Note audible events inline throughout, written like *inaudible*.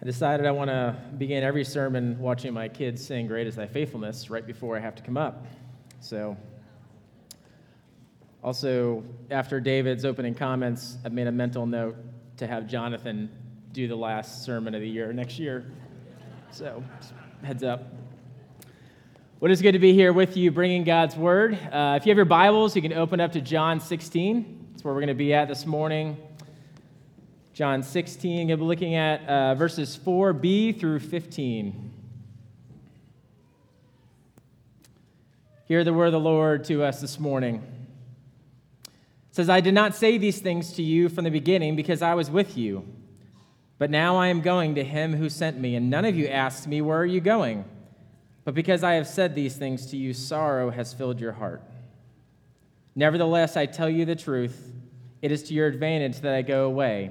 I decided I want to begin every sermon watching my kids sing Great is Thy Faithfulness right before I have to come up. So, also, after David's opening comments, I made a mental note to have Jonathan do the last sermon of the year next year. So, heads up. What is good to be here with you, bringing God's Word. Uh, if you have your Bibles, you can open up to John 16. That's where we're going to be at this morning. John 16. We'll be looking at uh, verses 4b through 15. Hear the word of the Lord to us this morning. It says, I did not say these things to you from the beginning because I was with you. But now I am going to him who sent me, and none of you asked me, Where are you going? But because I have said these things to you, sorrow has filled your heart. Nevertheless, I tell you the truth. It is to your advantage that I go away.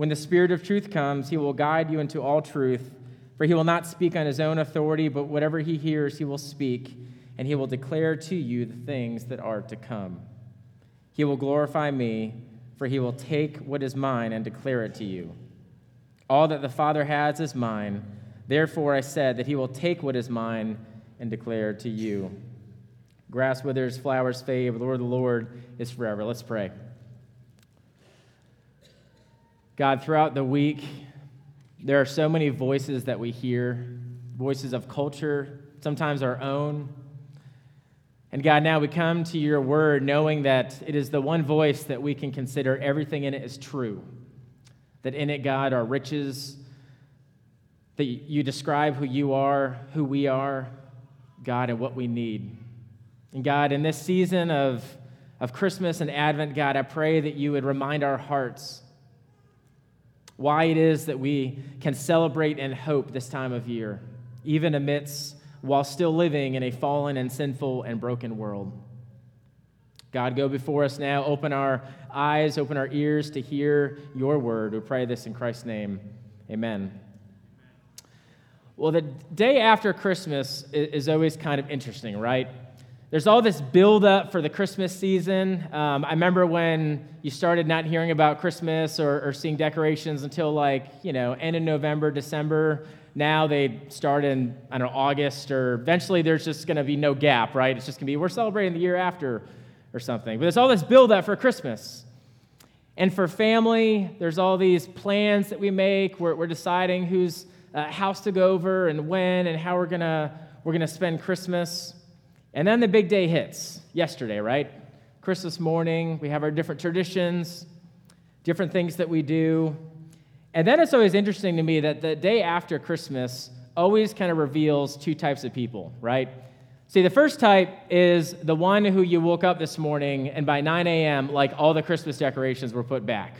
When the Spirit of truth comes, he will guide you into all truth, for he will not speak on his own authority, but whatever he hears, he will speak, and he will declare to you the things that are to come. He will glorify me, for he will take what is mine and declare it to you. All that the Father has is mine. Therefore, I said that he will take what is mine and declare to you. Grass withers, flowers fade, but the word of the Lord is forever. Let's pray. God, throughout the week, there are so many voices that we hear voices of culture, sometimes our own. And God, now we come to your word knowing that it is the one voice that we can consider everything in it is true. That in it, God, are riches, that you describe who you are, who we are, God, and what we need. And God, in this season of, of Christmas and Advent, God, I pray that you would remind our hearts why it is that we can celebrate and hope this time of year, even amidst while still living in a fallen and sinful and broken world. God, go before us now. Open our eyes, open our ears to hear your word. We pray this in Christ's name. Amen. Well, the day after Christmas is always kind of interesting, right? There's all this buildup for the Christmas season. Um, I remember when you started not hearing about Christmas or, or, seeing decorations until like, you know, end of November, December. Now they start in, I don't know, August, or eventually there's just going to be no gap, right? It's just going to be, we're celebrating the year after or something. But there's all this buildup for Christmas. And for family, there's all these plans that we make. We're, we're deciding whose uh, house to go over and when and how we're going to we're going to spend Christmas. And then the big day hits yesterday, right? Christmas morning, we have our different traditions, different things that we do. And then it's always interesting to me that the day after Christmas always kind of reveals two types of people, right? See, the first type is the one who you woke up this morning and by 9 a.m., like all the Christmas decorations were put back,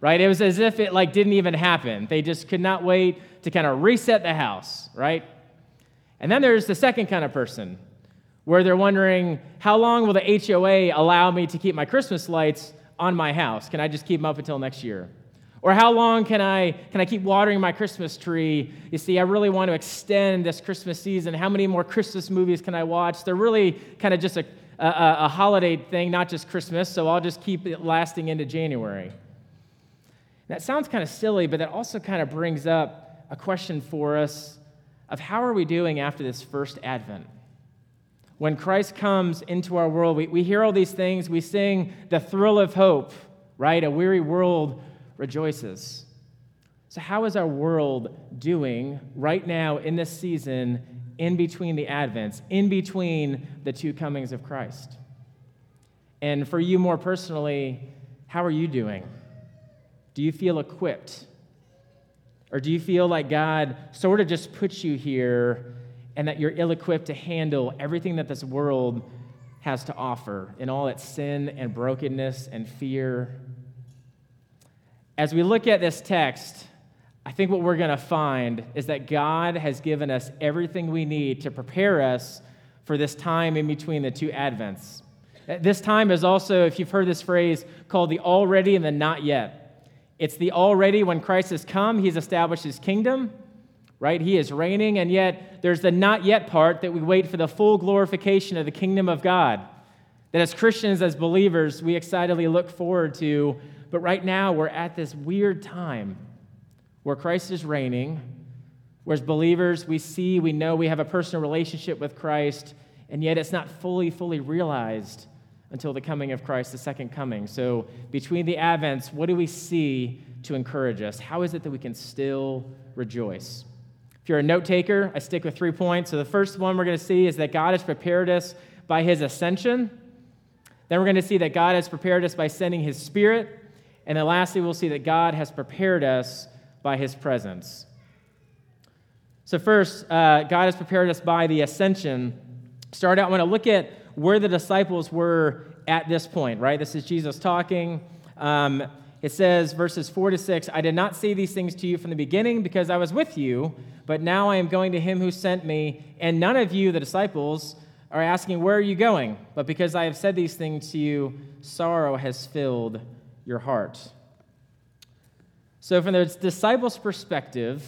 right? It was as if it like didn't even happen. They just could not wait to kind of reset the house, right? And then there's the second kind of person where they're wondering, how long will the HOA allow me to keep my Christmas lights on my house? Can I just keep them up until next year? Or how long can I, can I keep watering my Christmas tree? You see, I really want to extend this Christmas season. How many more Christmas movies can I watch? They're really kind of just a, a, a holiday thing, not just Christmas, so I'll just keep it lasting into January. That sounds kind of silly, but that also kind of brings up a question for us of how are we doing after this first Advent? When Christ comes into our world, we, we hear all these things. We sing the thrill of hope, right? A weary world rejoices. So, how is our world doing right now in this season, in between the Advents, in between the two comings of Christ? And for you more personally, how are you doing? Do you feel equipped? Or do you feel like God sort of just puts you here and that you're ill equipped to handle everything that this world has to offer in all its sin and brokenness and fear. As we look at this text, I think what we're going to find is that God has given us everything we need to prepare us for this time in between the two Advents. This time is also, if you've heard this phrase, called the already and the not yet. It's the already when Christ has come, he's established his kingdom, right? He is reigning, and yet there's the not yet part that we wait for the full glorification of the kingdom of God. That as Christians, as believers, we excitedly look forward to, but right now we're at this weird time where Christ is reigning, whereas believers, we see, we know we have a personal relationship with Christ, and yet it's not fully, fully realized until the coming of Christ, the second coming. So, between the Advents, what do we see to encourage us? How is it that we can still rejoice? If you're a note taker, I stick with three points. So, the first one we're going to see is that God has prepared us by his ascension. Then, we're going to see that God has prepared us by sending his spirit. And then, lastly, we'll see that God has prepared us by his presence. So, first, uh, God has prepared us by the ascension. Start out, I want to look at where the disciples were at this point, right? This is Jesus talking. Um, it says, verses 4 to 6 I did not say these things to you from the beginning because I was with you, but now I am going to him who sent me, and none of you, the disciples, are asking, Where are you going? But because I have said these things to you, sorrow has filled your heart. So, from the disciples' perspective,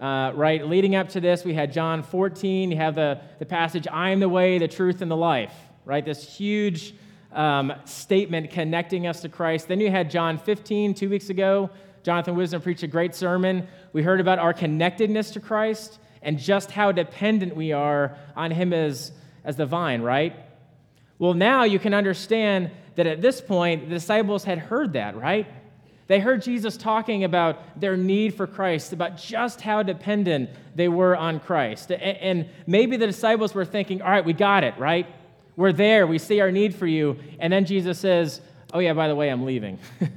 uh, right, leading up to this, we had John 14. You have the, the passage, I am the way, the truth, and the life, right? This huge um, statement connecting us to Christ. Then you had John 15, two weeks ago. Jonathan Wisdom preached a great sermon. We heard about our connectedness to Christ and just how dependent we are on Him as, as the vine, right? Well, now you can understand that at this point, the disciples had heard that, right? They heard Jesus talking about their need for Christ, about just how dependent they were on Christ. And maybe the disciples were thinking, all right, we got it, right? We're there. We see our need for you. And then Jesus says, oh, yeah, by the way, I'm leaving. *laughs* and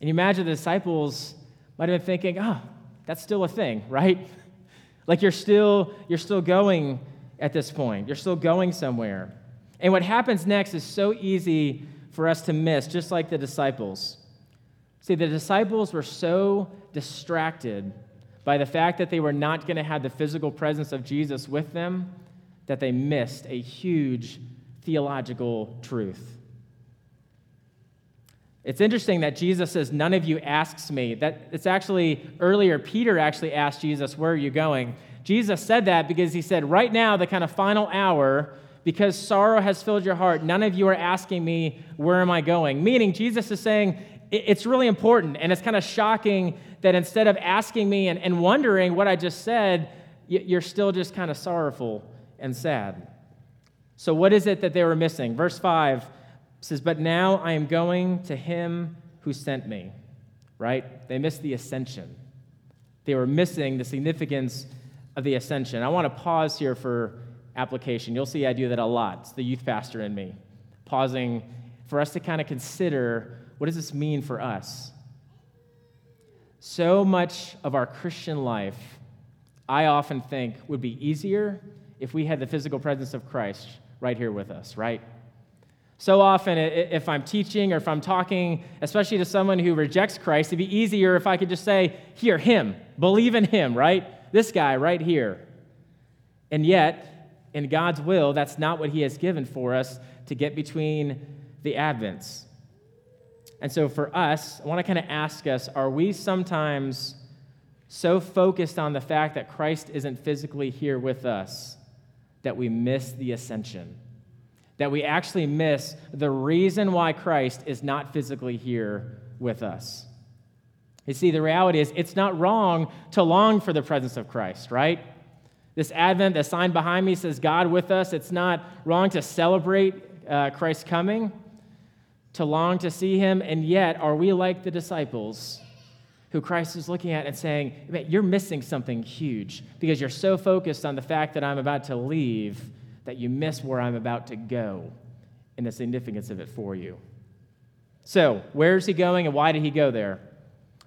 you imagine the disciples might have been thinking, oh, that's still a thing, right? *laughs* like you're still, you're still going at this point. You're still going somewhere. And what happens next is so easy for us to miss, just like the disciples. See, the disciples were so distracted by the fact that they were not going to have the physical presence of Jesus with them that they missed a huge theological truth. It's interesting that Jesus says, None of you asks me. That it's actually earlier, Peter actually asked Jesus, Where are you going? Jesus said that because he said, Right now, the kind of final hour, because sorrow has filled your heart, none of you are asking me, Where am I going? Meaning, Jesus is saying, it's really important. And it's kind of shocking that instead of asking me and, and wondering what I just said, you're still just kind of sorrowful and sad. So, what is it that they were missing? Verse 5 says, But now I am going to him who sent me, right? They missed the ascension. They were missing the significance of the ascension. I want to pause here for application. You'll see I do that a lot. It's the youth pastor in me, pausing for us to kind of consider what does this mean for us? So much of our Christian life, I often think, would be easier if we had the physical presence of Christ right here with us, right? So often, if I'm teaching or if I'm talking, especially to someone who rejects Christ, it'd be easier if I could just say, Here, him, believe in him, right? This guy right here. And yet, in God's will, that's not what he has given for us to get between the Advents. And so for us, I want to kind of ask us are we sometimes so focused on the fact that Christ isn't physically here with us that we miss the ascension? That we actually miss the reason why Christ is not physically here with us? You see, the reality is it's not wrong to long for the presence of Christ, right? This Advent, the sign behind me says God with us. It's not wrong to celebrate uh, Christ's coming to long to see him, and yet are we like the disciples who Christ is looking at and saying, You're missing something huge because you're so focused on the fact that I'm about to leave that you miss where I'm about to go and the significance of it for you. So, where's he going and why did he go there?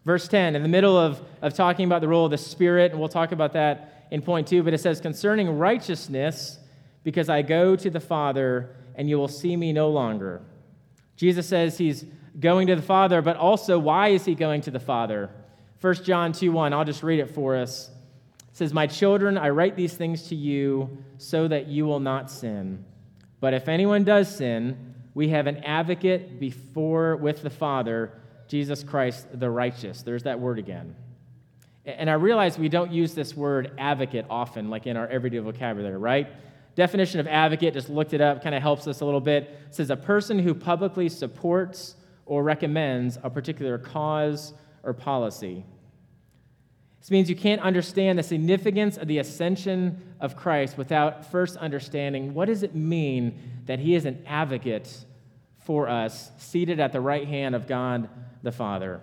Verse 10, in the middle of, of talking about the role of the Spirit, and we'll talk about that in point two, but it says, Concerning righteousness, because I go to the Father, and you will see me no longer. Jesus says he's going to the Father, but also, why is he going to the Father? 1 John 2 1, I'll just read it for us. It says, My children, I write these things to you so that you will not sin. But if anyone does sin, we have an advocate before with the Father, Jesus Christ the righteous. There's that word again. And I realize we don't use this word advocate often, like in our everyday vocabulary, right? Definition of advocate, just looked it up, kind of helps us a little bit. It says a person who publicly supports or recommends a particular cause or policy. This means you can't understand the significance of the ascension of Christ without first understanding what does it mean that he is an advocate for us, seated at the right hand of God the Father.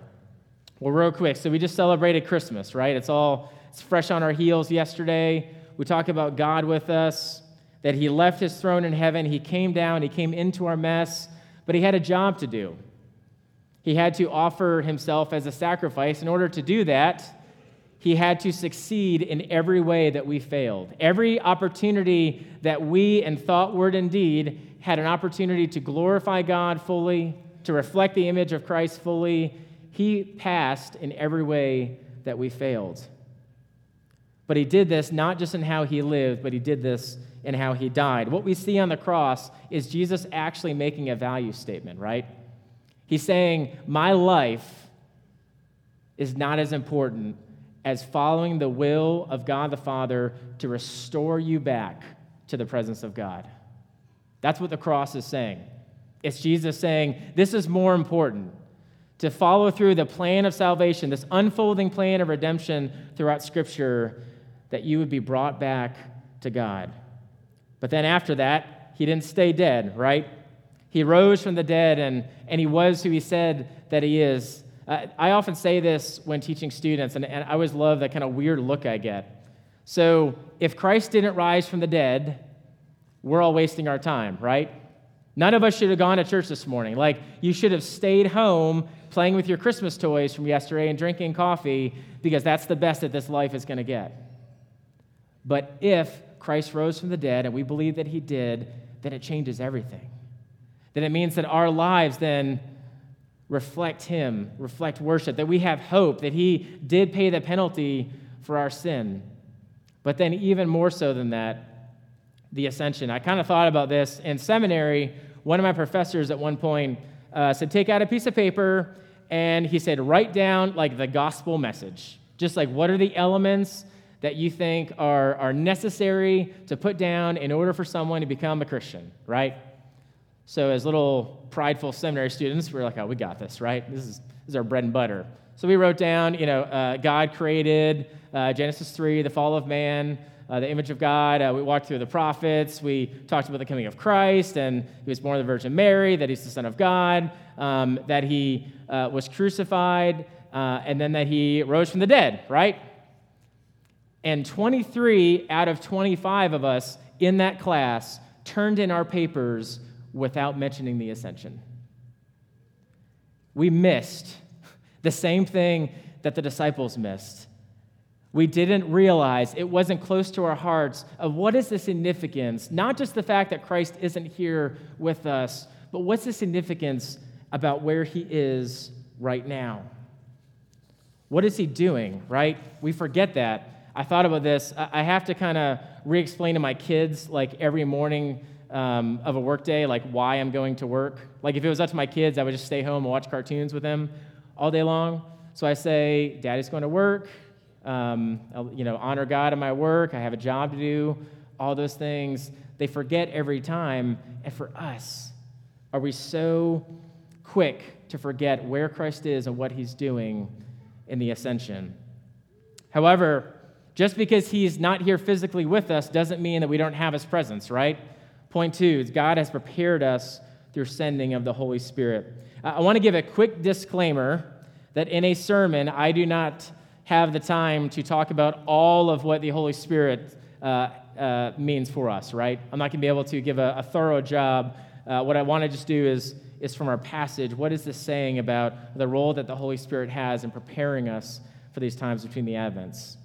Well, real quick, so we just celebrated Christmas, right? It's all it's fresh on our heels yesterday. We talk about God with us, that he left his throne in heaven, he came down, he came into our mess, but he had a job to do. He had to offer himself as a sacrifice. In order to do that, he had to succeed in every way that we failed. Every opportunity that we, in thought, word, and deed, had an opportunity to glorify God fully, to reflect the image of Christ fully, he passed in every way that we failed. But he did this not just in how he lived, but he did this in how he died. What we see on the cross is Jesus actually making a value statement, right? He's saying, My life is not as important as following the will of God the Father to restore you back to the presence of God. That's what the cross is saying. It's Jesus saying, This is more important to follow through the plan of salvation, this unfolding plan of redemption throughout Scripture, that you would be brought back to God. But then after that, he didn't stay dead, right? He rose from the dead and, and he was who he said that he is. Uh, I often say this when teaching students, and, and I always love that kind of weird look I get. So, if Christ didn't rise from the dead, we're all wasting our time, right? None of us should have gone to church this morning. Like, you should have stayed home playing with your Christmas toys from yesterday and drinking coffee because that's the best that this life is going to get. But if Christ rose from the dead and we believe that he did, then it changes everything. Then it means that our lives then reflect Him, reflect worship, that we have hope, that He did pay the penalty for our sin. But then, even more so than that, the ascension. I kind of thought about this in seminary. One of my professors at one point uh, said, Take out a piece of paper, and he said, Write down like the gospel message. Just like what are the elements that you think are, are necessary to put down in order for someone to become a Christian, right? So, as little prideful seminary students, we are like, oh, we got this, right? This is, this is our bread and butter. So, we wrote down, you know, uh, God created uh, Genesis 3, the fall of man, uh, the image of God. Uh, we walked through the prophets. We talked about the coming of Christ, and he was born of the Virgin Mary, that he's the Son of God, um, that he uh, was crucified, uh, and then that he rose from the dead, right? And 23 out of 25 of us in that class turned in our papers without mentioning the ascension. We missed the same thing that the disciples missed. We didn't realize it wasn't close to our hearts of what is the significance, not just the fact that Christ isn't here with us, but what's the significance about where he is right now? What is he doing, right? We forget that. I thought about this. I have to kind of re explain to my kids, like every morning, um, of a workday, like why I'm going to work. Like if it was up to my kids, I would just stay home and watch cartoons with them all day long. So I say, Daddy's going to work. Um, you know, honor God in my work. I have a job to do. All those things. They forget every time. And for us, are we so quick to forget where Christ is and what he's doing in the ascension? However, just because he's not here physically with us doesn't mean that we don't have his presence, right? Point two is God has prepared us through sending of the Holy Spirit. I want to give a quick disclaimer that in a sermon, I do not have the time to talk about all of what the Holy Spirit uh, uh, means for us, right? I'm not going to be able to give a, a thorough job. Uh, what I want to just do is, is from our passage, what is this saying about the role that the Holy Spirit has in preparing us for these times between the Advents?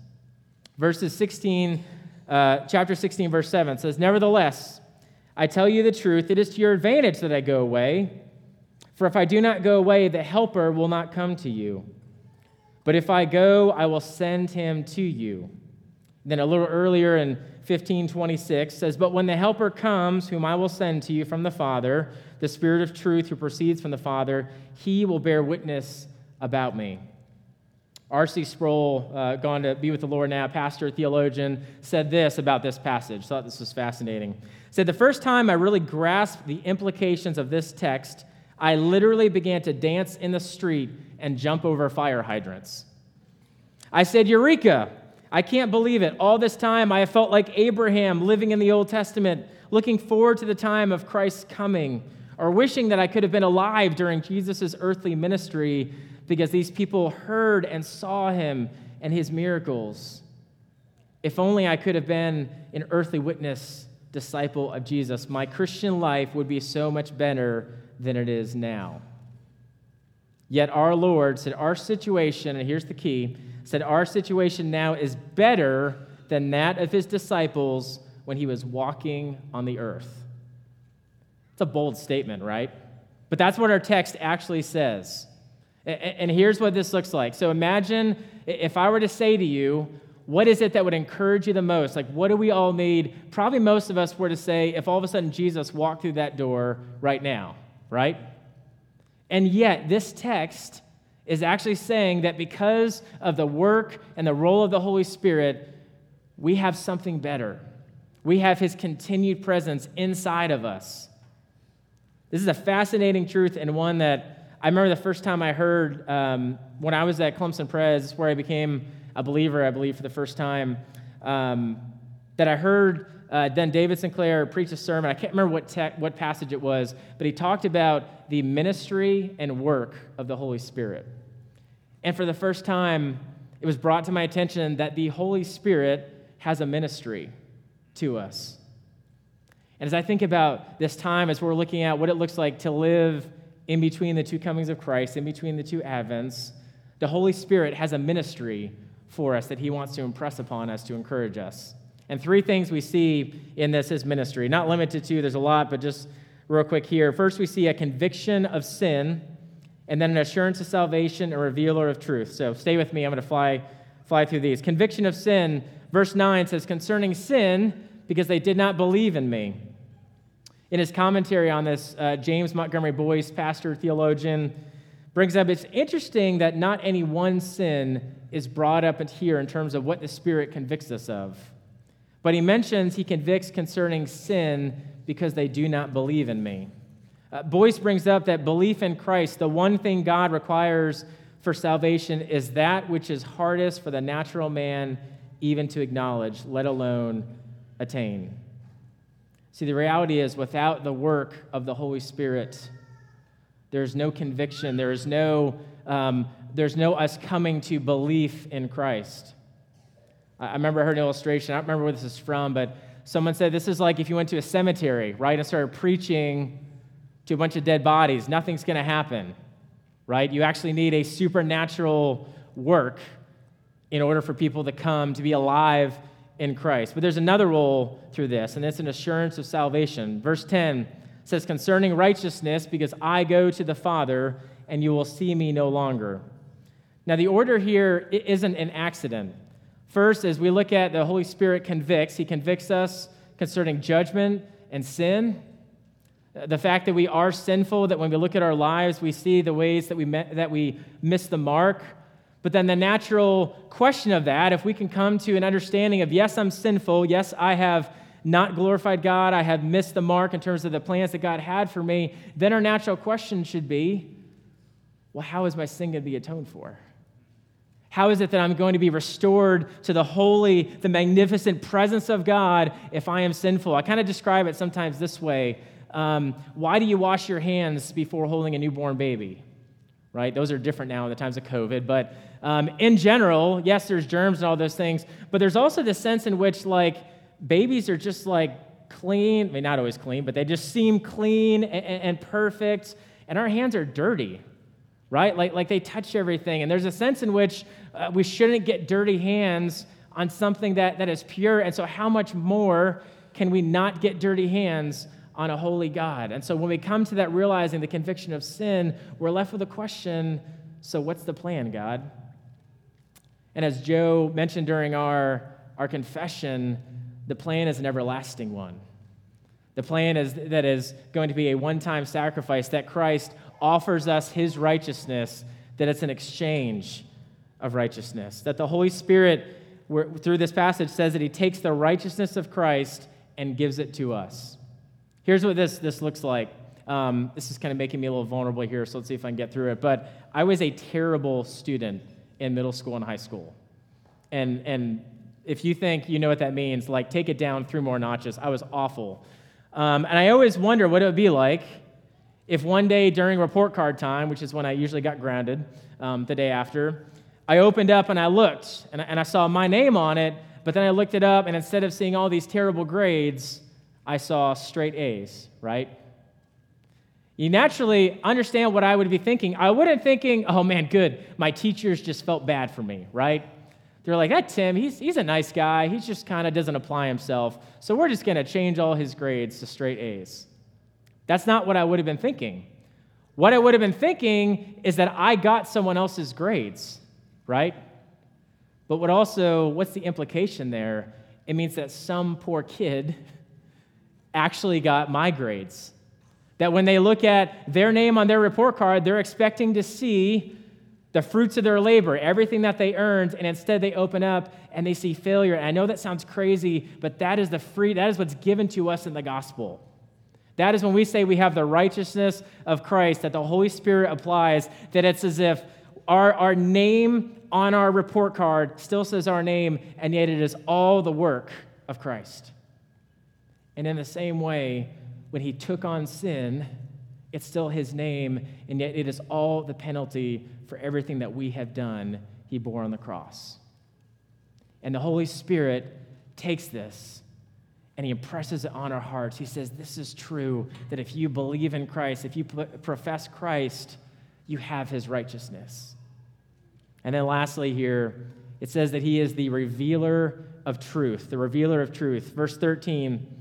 Verses 16, uh, chapter 16, verse 7 says, Nevertheless, I tell you the truth, it is to your advantage that I go away. For if I do not go away, the Helper will not come to you. But if I go, I will send him to you. Then a little earlier in 1526 says, But when the Helper comes, whom I will send to you from the Father, the Spirit of truth who proceeds from the Father, he will bear witness about me. R.C. Sproul, uh, gone to be with the Lord now, pastor, theologian, said this about this passage. Thought this was fascinating. Said, The first time I really grasped the implications of this text, I literally began to dance in the street and jump over fire hydrants. I said, Eureka! I can't believe it. All this time, I have felt like Abraham living in the Old Testament, looking forward to the time of Christ's coming, or wishing that I could have been alive during Jesus' earthly ministry because these people heard and saw him and his miracles. If only I could have been an earthly witness, disciple of Jesus, my Christian life would be so much better than it is now. Yet our Lord said, Our situation, and here's the key, said, Our situation now is better than that of his disciples when he was walking on the earth. It's a bold statement, right? But that's what our text actually says. And here's what this looks like. So imagine if I were to say to you, what is it that would encourage you the most? Like, what do we all need? Probably most of us were to say, if all of a sudden Jesus walked through that door right now, right? And yet, this text is actually saying that because of the work and the role of the Holy Spirit, we have something better. We have his continued presence inside of us. This is a fascinating truth and one that I remember the first time I heard um, when I was at Clemson Pres, where I became a believer, I believe, for the first time, um, that I heard uh, then David Sinclair preached a sermon. I can't remember what, te- what passage it was, but he talked about the ministry and work of the Holy Spirit. And for the first time, it was brought to my attention that the Holy Spirit has a ministry to us. And as I think about this time, as we're looking at what it looks like to live in between the two comings of Christ, in between the two advents, the Holy Spirit has a ministry for us that He wants to impress upon us to encourage us. And three things we see in this is ministry. Not limited to, there's a lot, but just real quick here. First, we see a conviction of sin, and then an assurance of salvation, a revealer of truth. So stay with me. I'm going to fly, fly through these. Conviction of sin, verse 9 says, concerning sin, because they did not believe in me. In his commentary on this, uh, James Montgomery Boice, pastor, theologian, brings up it's interesting that not any one sin is brought up here in terms of what the Spirit convicts us of. But he mentions he convicts concerning sin because they do not believe in me. Uh, Boice brings up that belief in Christ, the one thing God requires for salvation, is that which is hardest for the natural man even to acknowledge, let alone attain. See, the reality is, without the work of the Holy Spirit, there's no conviction, there is no, um, there's no us coming to belief in Christ. I remember I heard an illustration. I don't remember where this is from, but someone said this is like if you went to a cemetery, right, and started preaching to a bunch of dead bodies. Nothing's going to happen, right? You actually need a supernatural work in order for people to come to be alive in Christ. But there's another role through this, and it's an assurance of salvation. Verse 10 says, Concerning righteousness, because I go to the Father, and you will see me no longer. Now, the order here isn't an accident. First, as we look at the Holy Spirit convicts, he convicts us concerning judgment and sin. The fact that we are sinful, that when we look at our lives, we see the ways that we, met, that we miss the mark. But then the natural question of that, if we can come to an understanding of, yes, I'm sinful, yes, I have not glorified God, I have missed the mark in terms of the plans that God had for me, then our natural question should be, well, how is my sin going to be atoned for? How is it that I'm going to be restored to the holy, the magnificent presence of God if I am sinful? I kind of describe it sometimes this way um, Why do you wash your hands before holding a newborn baby? Right? Those are different now in the times of COVID. But um, in general, yes, there's germs and all those things, but there's also the sense in which, like, babies are just like clean. I mean, not always clean, but they just seem clean and, and perfect. And our hands are dirty, right? Like, like they touch everything. And there's a sense in which uh, we shouldn't get dirty hands on something that, that is pure. And so, how much more can we not get dirty hands on a holy God? And so, when we come to that realizing the conviction of sin, we're left with a question so, what's the plan, God? And as Joe mentioned during our, our confession, the plan is an everlasting one. The plan is that is going to be a one time sacrifice, that Christ offers us his righteousness, that it's an exchange of righteousness. That the Holy Spirit, through this passage, says that he takes the righteousness of Christ and gives it to us. Here's what this, this looks like. Um, this is kind of making me a little vulnerable here, so let's see if I can get through it. But I was a terrible student in middle school and high school. And, and if you think you know what that means, like take it down three more notches. I was awful. Um, and I always wonder what it would be like if one day during report card time, which is when I usually got grounded um, the day after, I opened up and I looked and, and I saw my name on it, but then I looked it up and instead of seeing all these terrible grades, I saw straight A's, right? You naturally understand what I would be thinking. I wouldn't thinking, oh man, good, my teachers just felt bad for me, right? They're like, that Tim, he's, he's a nice guy. He just kind of doesn't apply himself. So we're just going to change all his grades to straight A's. That's not what I would have been thinking. What I would have been thinking is that I got someone else's grades, right? But what also, what's the implication there? It means that some poor kid *laughs* actually got my grades. That when they look at their name on their report card, they're expecting to see the fruits of their labor, everything that they earned, and instead they open up and they see failure. And I know that sounds crazy, but that is the free, that is what's given to us in the gospel. That is when we say we have the righteousness of Christ, that the Holy Spirit applies, that it's as if our, our name on our report card still says our name, and yet it is all the work of Christ. And in the same way, when he took on sin, it's still his name, and yet it is all the penalty for everything that we have done, he bore on the cross. And the Holy Spirit takes this and he impresses it on our hearts. He says, This is true that if you believe in Christ, if you profess Christ, you have his righteousness. And then lastly, here, it says that he is the revealer of truth, the revealer of truth. Verse 13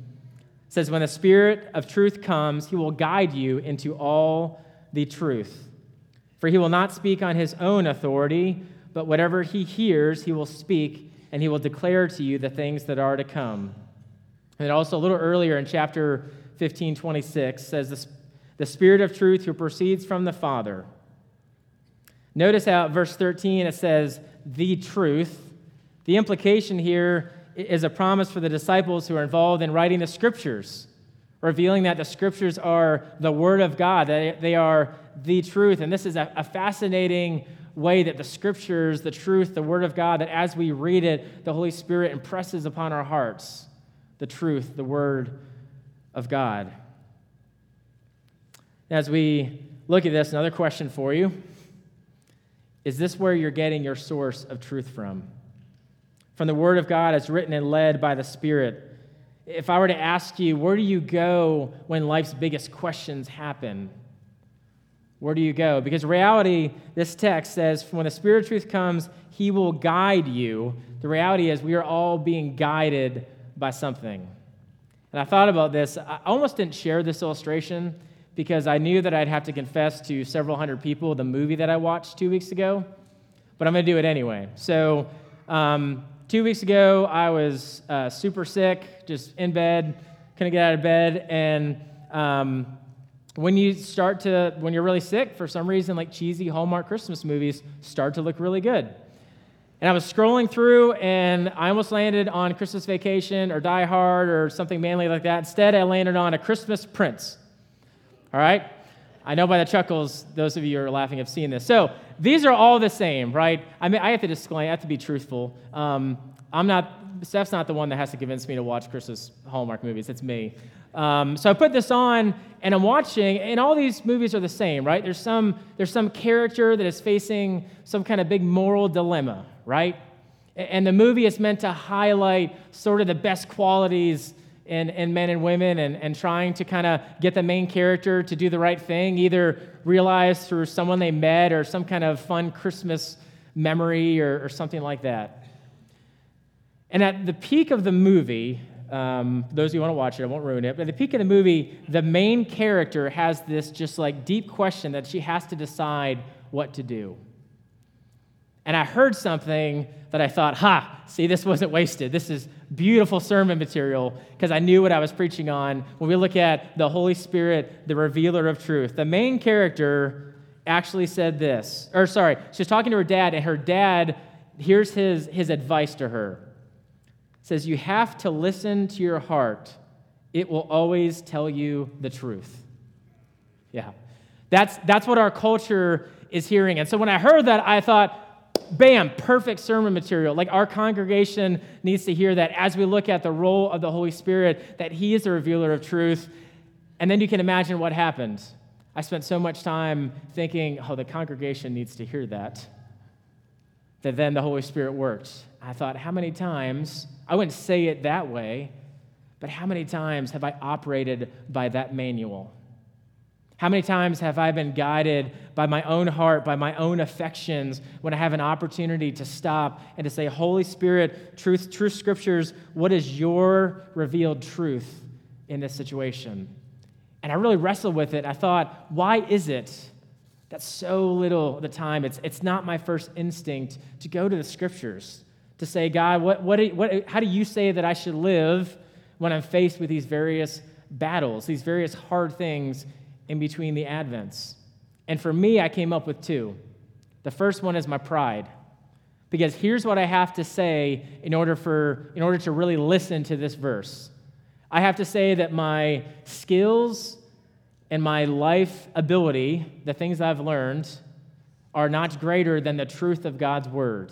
says, When the Spirit of truth comes, he will guide you into all the truth. For he will not speak on his own authority, but whatever he hears, he will speak, and he will declare to you the things that are to come. And also, a little earlier in chapter 15, 26, says, The Spirit of truth who proceeds from the Father. Notice how verse 13 it says, The truth. The implication here is a promise for the disciples who are involved in writing the scriptures, revealing that the scriptures are the word of God, that they are the truth. And this is a, a fascinating way that the scriptures, the truth, the word of God, that as we read it, the Holy Spirit impresses upon our hearts the truth, the word of God. As we look at this, another question for you is this where you're getting your source of truth from? From the Word of God as written and led by the Spirit. If I were to ask you, where do you go when life's biggest questions happen? Where do you go? Because reality, this text says, when the Spirit of truth comes, He will guide you. The reality is, we are all being guided by something. And I thought about this. I almost didn't share this illustration because I knew that I'd have to confess to several hundred people the movie that I watched two weeks ago, but I'm going to do it anyway. So, um, two weeks ago, I was uh, super sick, just in bed, couldn't get out of bed. And um, when you start to, when you're really sick, for some reason, like cheesy Hallmark Christmas movies start to look really good. And I was scrolling through, and I almost landed on Christmas Vacation or Die Hard or something manly like that. Instead, I landed on A Christmas Prince. All right? I know by the chuckles, those of you who are laughing have seen this. So these are all the same, right? I mean, I have to disclaim, I have to be truthful. Um, I'm not, Steph's not the one that has to convince me to watch Christmas Hallmark movies. It's me. Um, so I put this on and I'm watching, and all these movies are the same, right? There's some, there's some character that is facing some kind of big moral dilemma, right? And the movie is meant to highlight sort of the best qualities in, in men and women and, and trying to kind of get the main character to do the right thing, either realized through someone they met or some kind of fun Christmas memory or, or something like that. And at the peak of the movie, um, those of you who want to watch it, I won't ruin it, but at the peak of the movie, the main character has this just like deep question that she has to decide what to do. And I heard something that I thought, ha, see, this wasn't wasted. This is beautiful sermon material because I knew what I was preaching on. When we look at the Holy Spirit, the revealer of truth, the main character actually said this, or sorry, she was talking to her dad, and her dad, here's his, his advice to her. says, You have to listen to your heart, it will always tell you the truth. Yeah. That's, that's what our culture is hearing. And so when I heard that, I thought, bam, perfect sermon material. Like our congregation needs to hear that as we look at the role of the Holy Spirit, that He is the revealer of truth. And then you can imagine what happened. I spent so much time thinking, oh, the congregation needs to hear that, that then the Holy Spirit works. I thought, how many times, I wouldn't say it that way, but how many times have I operated by that manual? How many times have I been guided by my own heart, by my own affections, when I have an opportunity to stop and to say, Holy Spirit, truth, true scriptures, what is your revealed truth in this situation? And I really wrestled with it. I thought, why is it that so little of the time it's, it's not my first instinct to go to the scriptures to say, God, what, what, what, how do you say that I should live when I'm faced with these various battles, these various hard things in between the Advents. And for me, I came up with two. The first one is my pride. Because here's what I have to say in order, for, in order to really listen to this verse I have to say that my skills and my life ability, the things I've learned, are not greater than the truth of God's word.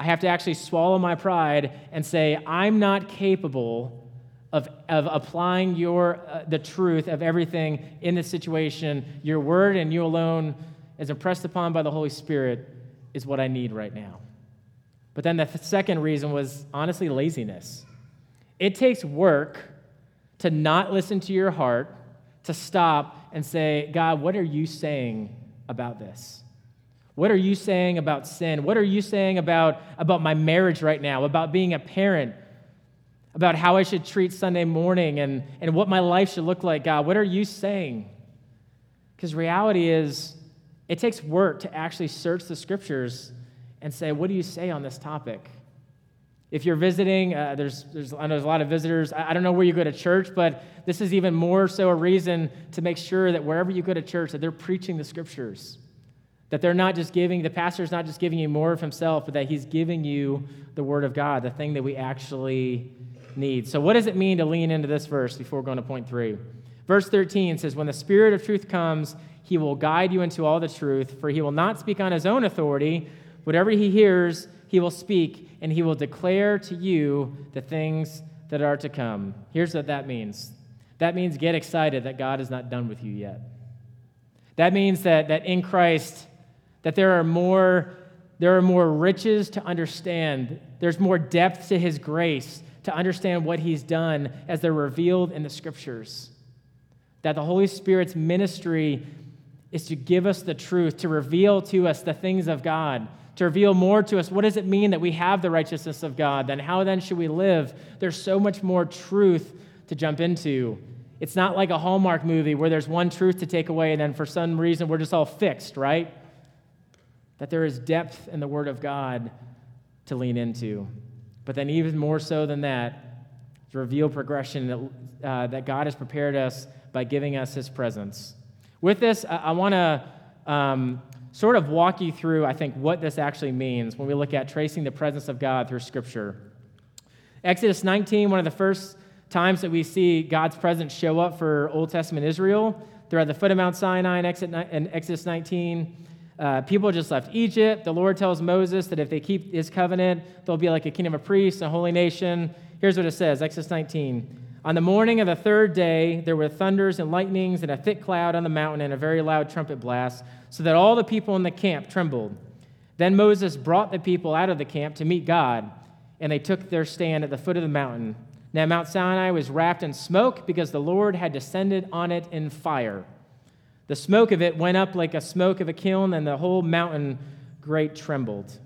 I have to actually swallow my pride and say, I'm not capable of, of applying your, uh, the truth of everything in the situation, your word and you alone, as impressed upon by the Holy Spirit, is what I need right now. But then the th- second reason was honestly laziness. It takes work to not listen to your heart, to stop and say, God, what are you saying about this? What are you saying about sin? What are you saying about, about my marriage right now, about being a parent? About how I should treat Sunday morning and, and what my life should look like, God. What are you saying? Because reality is, it takes work to actually search the scriptures and say, what do you say on this topic? If you're visiting, uh, there's, there's, I know there's a lot of visitors. I, I don't know where you go to church, but this is even more so a reason to make sure that wherever you go to church, that they're preaching the scriptures. That they're not just giving, the pastor's not just giving you more of himself, but that he's giving you the word of God, the thing that we actually need. So, what does it mean to lean into this verse before going to point three? Verse 13 says, When the Spirit of truth comes, he will guide you into all the truth, for he will not speak on his own authority. Whatever he hears, he will speak, and he will declare to you the things that are to come. Here's what that means that means get excited that God is not done with you yet. That means that, that in Christ, that there are more there are more riches to understand. There's more depth to his grace to understand what he's done as they're revealed in the scriptures. That the Holy Spirit's ministry is to give us the truth, to reveal to us the things of God, to reveal more to us what does it mean that we have the righteousness of God, then how then should we live? There's so much more truth to jump into. It's not like a Hallmark movie where there's one truth to take away and then for some reason we're just all fixed, right? That there is depth in the Word of God to lean into. But then, even more so than that, to reveal progression that, uh, that God has prepared us by giving us His presence. With this, I, I want to um, sort of walk you through, I think, what this actually means when we look at tracing the presence of God through Scripture. Exodus 19, one of the first times that we see God's presence show up for Old Testament Israel. They're at the foot of Mount Sinai in Exodus 19. Uh, people just left Egypt. The Lord tells Moses that if they keep his covenant, they'll be like a kingdom of priests, a holy nation. Here's what it says Exodus 19. On the morning of the third day, there were thunders and lightnings and a thick cloud on the mountain and a very loud trumpet blast, so that all the people in the camp trembled. Then Moses brought the people out of the camp to meet God, and they took their stand at the foot of the mountain. Now, Mount Sinai was wrapped in smoke because the Lord had descended on it in fire. The smoke of it went up like a smoke of a kiln, and the whole mountain great trembled.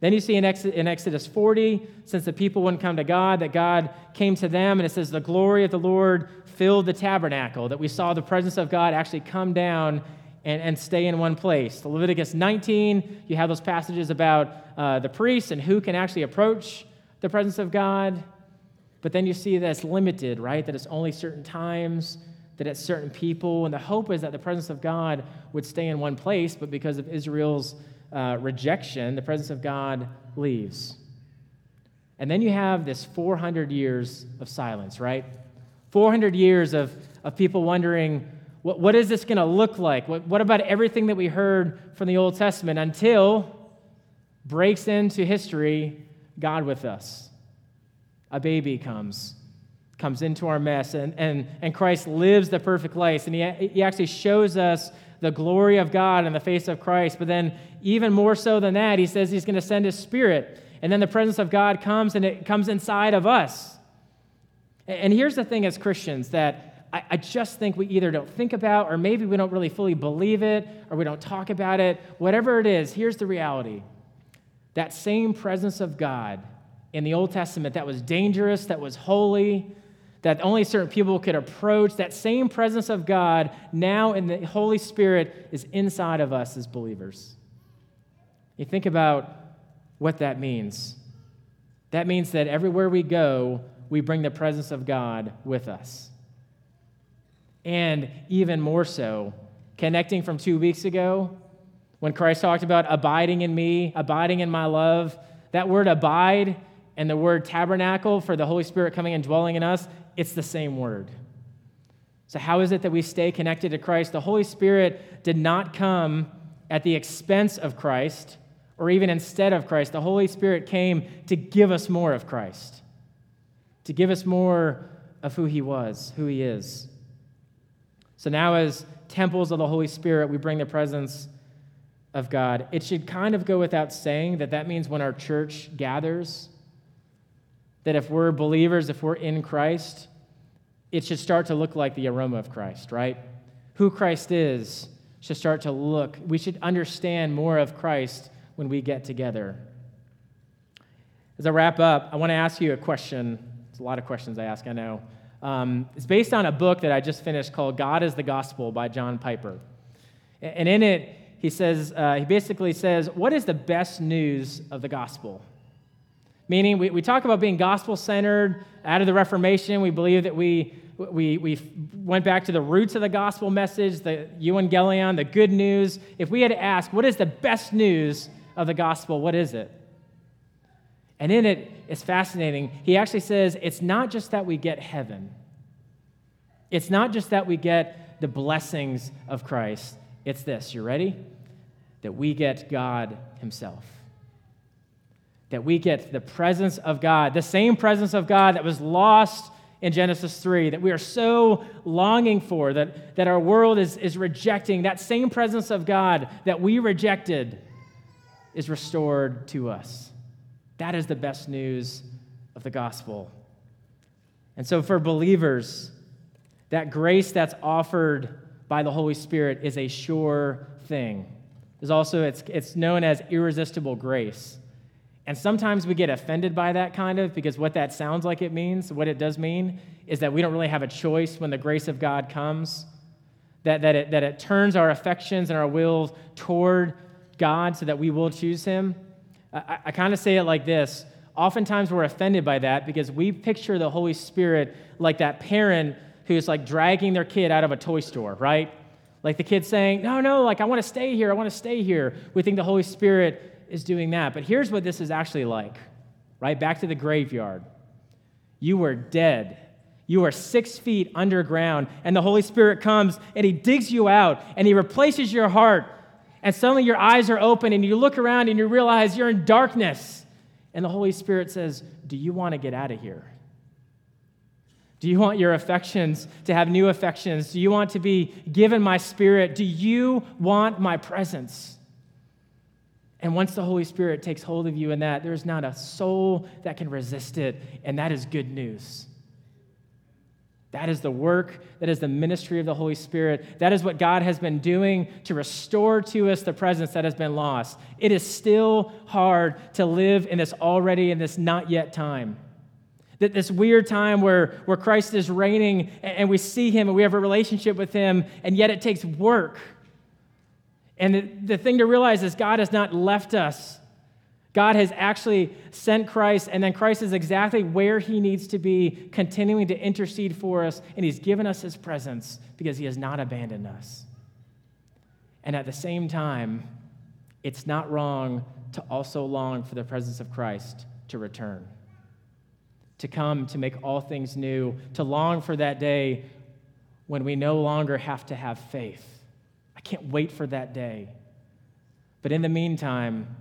Then you see in Exodus 40, since the people wouldn't come to God, that God came to them, and it says, The glory of the Lord filled the tabernacle, that we saw the presence of God actually come down and, and stay in one place. Leviticus 19, you have those passages about uh, the priests and who can actually approach the presence of God. But then you see that it's limited, right? That it's only certain times, that it's certain people. And the hope is that the presence of God would stay in one place, but because of Israel's uh, rejection, the presence of God leaves. And then you have this 400 years of silence, right? 400 years of, of people wondering, what, what is this going to look like? What, what about everything that we heard from the Old Testament until breaks into history God with us? A baby comes, comes into our mess, and, and, and Christ lives the perfect life. And he, he actually shows us the glory of God in the face of Christ. But then, even more so than that, he says he's going to send his spirit. And then the presence of God comes and it comes inside of us. And here's the thing as Christians that I, I just think we either don't think about, or maybe we don't really fully believe it, or we don't talk about it. Whatever it is, here's the reality that same presence of God in the Old Testament that was dangerous, that was holy, that only certain people could approach, that same presence of God now in the Holy Spirit is inside of us as believers. You think about what that means. That means that everywhere we go, we bring the presence of God with us and even more so, connecting from two weeks ago when Christ talked about abiding in me, abiding in my love. That word abide and the word tabernacle for the Holy Spirit coming and dwelling in us, it's the same word. So, how is it that we stay connected to Christ? The Holy Spirit did not come at the expense of Christ or even instead of Christ. The Holy Spirit came to give us more of Christ, to give us more of who He was, who He is. So now, as temples of the Holy Spirit, we bring the presence of God. It should kind of go without saying that that means when our church gathers, that if we're believers, if we're in Christ, it should start to look like the aroma of Christ, right? Who Christ is should start to look. We should understand more of Christ when we get together. As I wrap up, I want to ask you a question. It's a lot of questions I ask, I know. Um, it's based on a book that I just finished called God is the Gospel by John Piper. And in it, he says, uh, he basically says, What is the best news of the gospel? Meaning, we, we talk about being gospel centered. Out of the Reformation, we believe that we, we, we went back to the roots of the gospel message, the euangelion, the good news. If we had to ask, What is the best news of the gospel? What is it? And in it, it's fascinating. He actually says it's not just that we get heaven, it's not just that we get the blessings of Christ. It's this. You ready? That we get God Himself. That we get the presence of God, the same presence of God that was lost in Genesis 3, that we are so longing for, that, that our world is, is rejecting. That same presence of God that we rejected is restored to us. That is the best news of the gospel. And so, for believers, that grace that's offered by the Holy Spirit is a sure thing. There's also, it's, it's known as irresistible grace. And sometimes we get offended by that kind of because what that sounds like it means, what it does mean, is that we don't really have a choice when the grace of God comes, that, that, it, that it turns our affections and our wills toward God so that we will choose Him. I, I kind of say it like this. Oftentimes we're offended by that because we picture the Holy Spirit like that parent who's like dragging their kid out of a toy store, right? Like the kid saying, No, no, like I want to stay here, I want to stay here. We think the Holy Spirit is doing that. But here's what this is actually like, right? Back to the graveyard. You were dead. You are six feet underground, and the Holy Spirit comes and He digs you out and He replaces your heart and suddenly your eyes are open and you look around and you realize you're in darkness. And the Holy Spirit says, Do you want to get out of here? Do you want your affections to have new affections? Do you want to be given my spirit? Do you want my presence? And once the Holy Spirit takes hold of you in that, there's not a soul that can resist it, and that is good news. That is the work, that is the ministry of the Holy Spirit. That is what God has been doing to restore to us the presence that has been lost. It is still hard to live in this already in this not yet time. That this weird time where, where Christ is reigning and we see him and we have a relationship with him, and yet it takes work And the, thing to realize is God has not left us. God has actually sent Christ, and then Christ is exactly where he needs to be, continuing to intercede for us, and he's given us his presence because he has not abandoned us. And at the same time, it's not wrong to also long for the presence of Christ to return, to come to make all things new, to long for that day when we no longer have to have faith can't wait for that day. But in the meantime,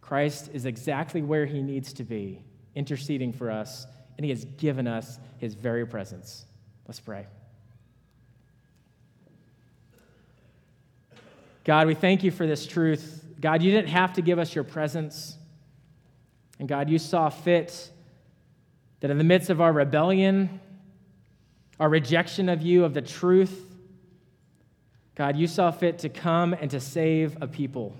Christ is exactly where he needs to be, interceding for us, and he has given us his very presence. Let's pray. God, we thank you for this truth. God, you didn't have to give us your presence. And God, you saw fit that in the midst of our rebellion, our rejection of you, of the truth, God, you saw fit to come and to save a people.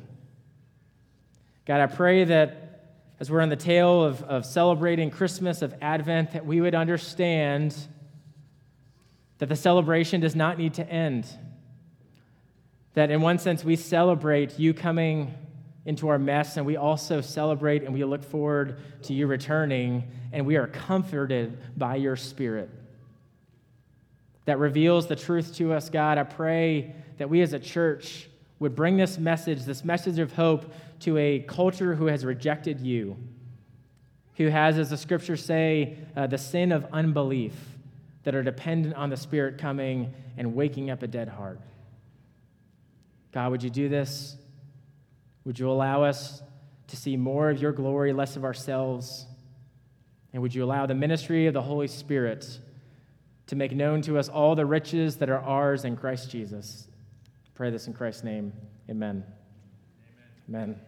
God, I pray that as we're on the tail of, of celebrating Christmas, of Advent, that we would understand that the celebration does not need to end. That in one sense, we celebrate you coming into our mess, and we also celebrate and we look forward to you returning, and we are comforted by your Spirit that reveals the truth to us, God. I pray that we as a church would bring this message, this message of hope, to a culture who has rejected you, who has, as the scriptures say, uh, the sin of unbelief, that are dependent on the Spirit coming and waking up a dead heart. God, would you do this? Would you allow us to see more of your glory, less of ourselves? And would you allow the ministry of the Holy Spirit to make known to us all the riches that are ours in Christ Jesus? Pray this in Christ's name. Amen. Amen. Amen.